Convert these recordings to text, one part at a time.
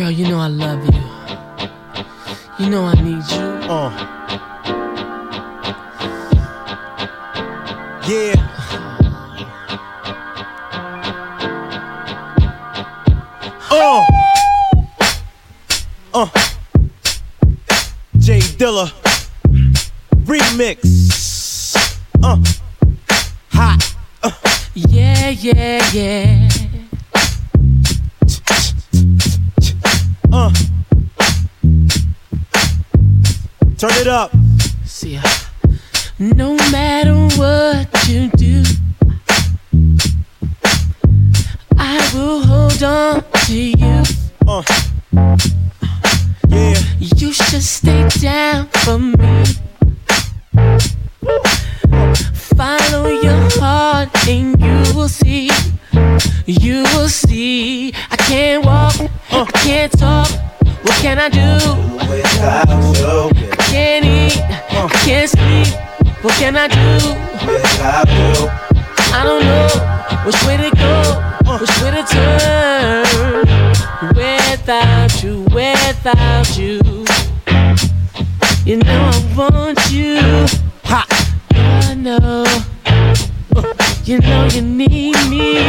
Girl, you know I love you. You know I need you. Uh. Yeah. Uh. Uh. Jay Dilla. Remix. Uh. Hot. Uh. Yeah, yeah, yeah. Turn it up. See ya. No matter what you do, I will hold on to you. Uh. Yeah. You should stay down for me. Follow your heart and you will see. You will see. I can't walk, I can't talk. What can I do? Without you, I can't eat, I can't sleep. What can I do? without you, I don't know which way to go, which way to turn. Without you, without you, you know I want you. Hot. I know, you know you need me.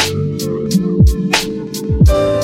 thank you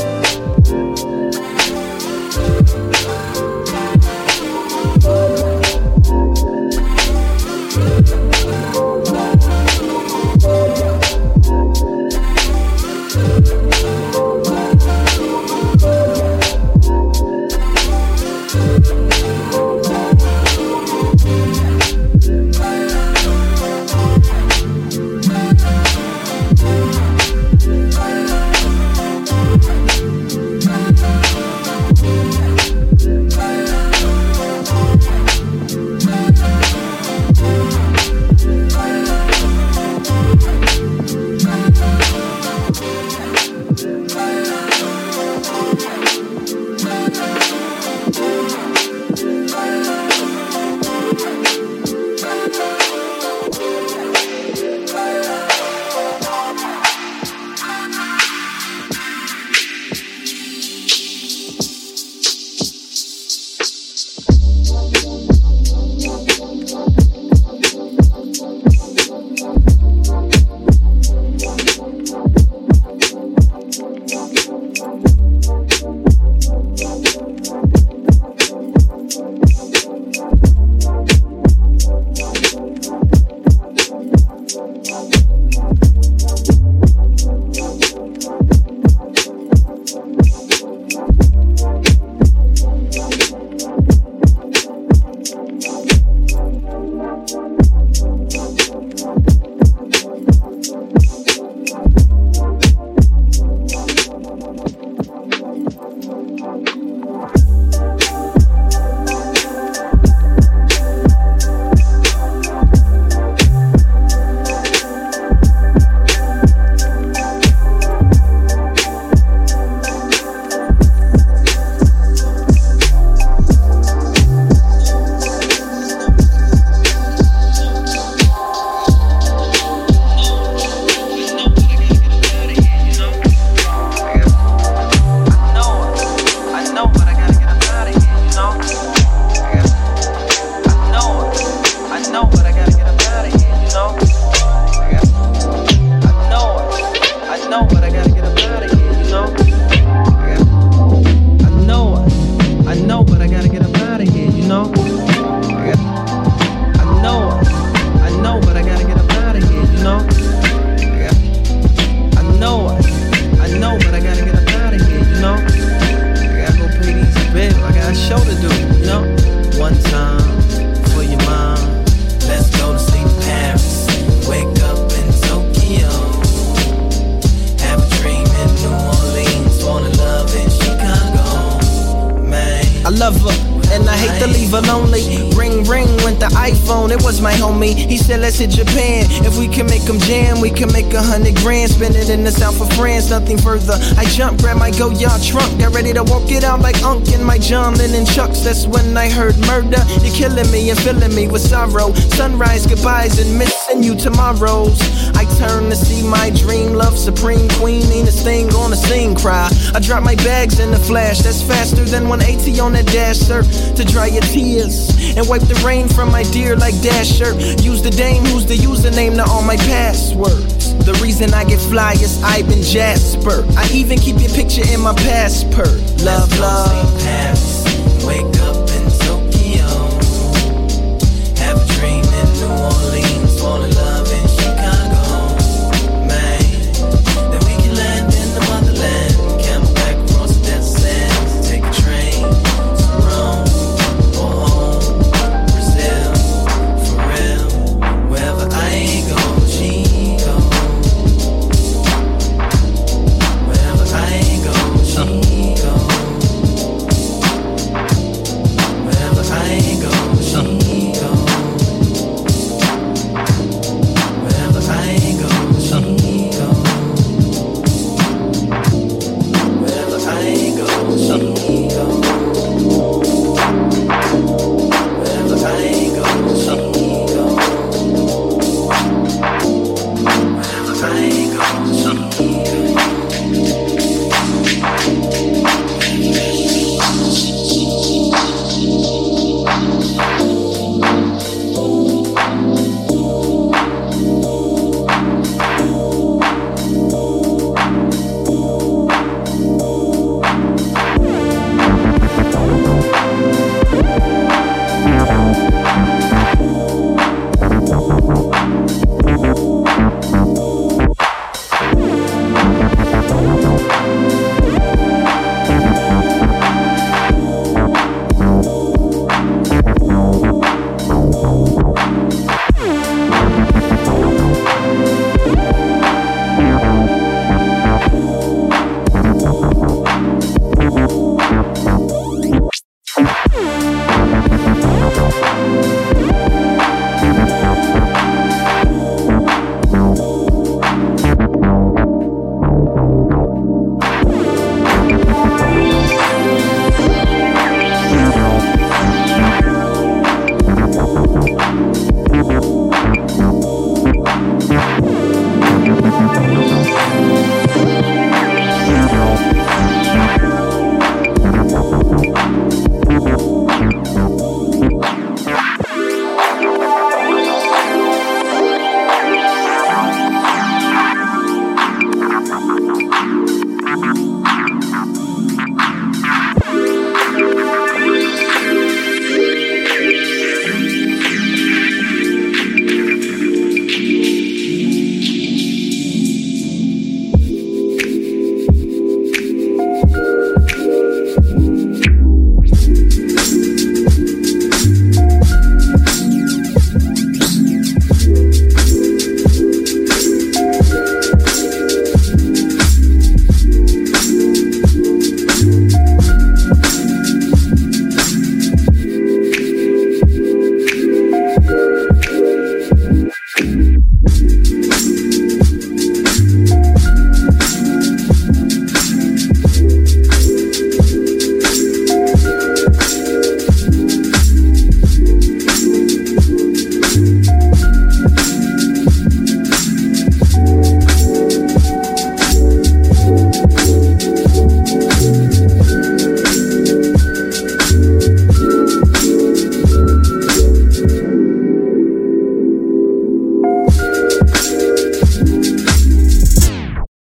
know, I gotta Ring, ring went the iPhone, it was my homie. He said, let's hit Japan. If we can make them jam, we can make a hundred grand. Spend it in the south of France, nothing further. I jump, grab my Goyard trunk, got ready to walk it out like Unk in my John Lennon chucks. That's when I heard murder. You're killing me and filling me with sorrow. Sunrise goodbyes and missing you tomorrows. I turn to see my dream, love supreme queen. Ain't this thing gonna sing, cry. I drop my bags in the flash, that's faster than 180 on that dash, sir to dry your tears and wipe the rain from my dear like Dasher. Use the dame who's the username to all my passwords. The reason I get fly is I've been Jasper. I even keep your picture in my passport. Love, love. Wake up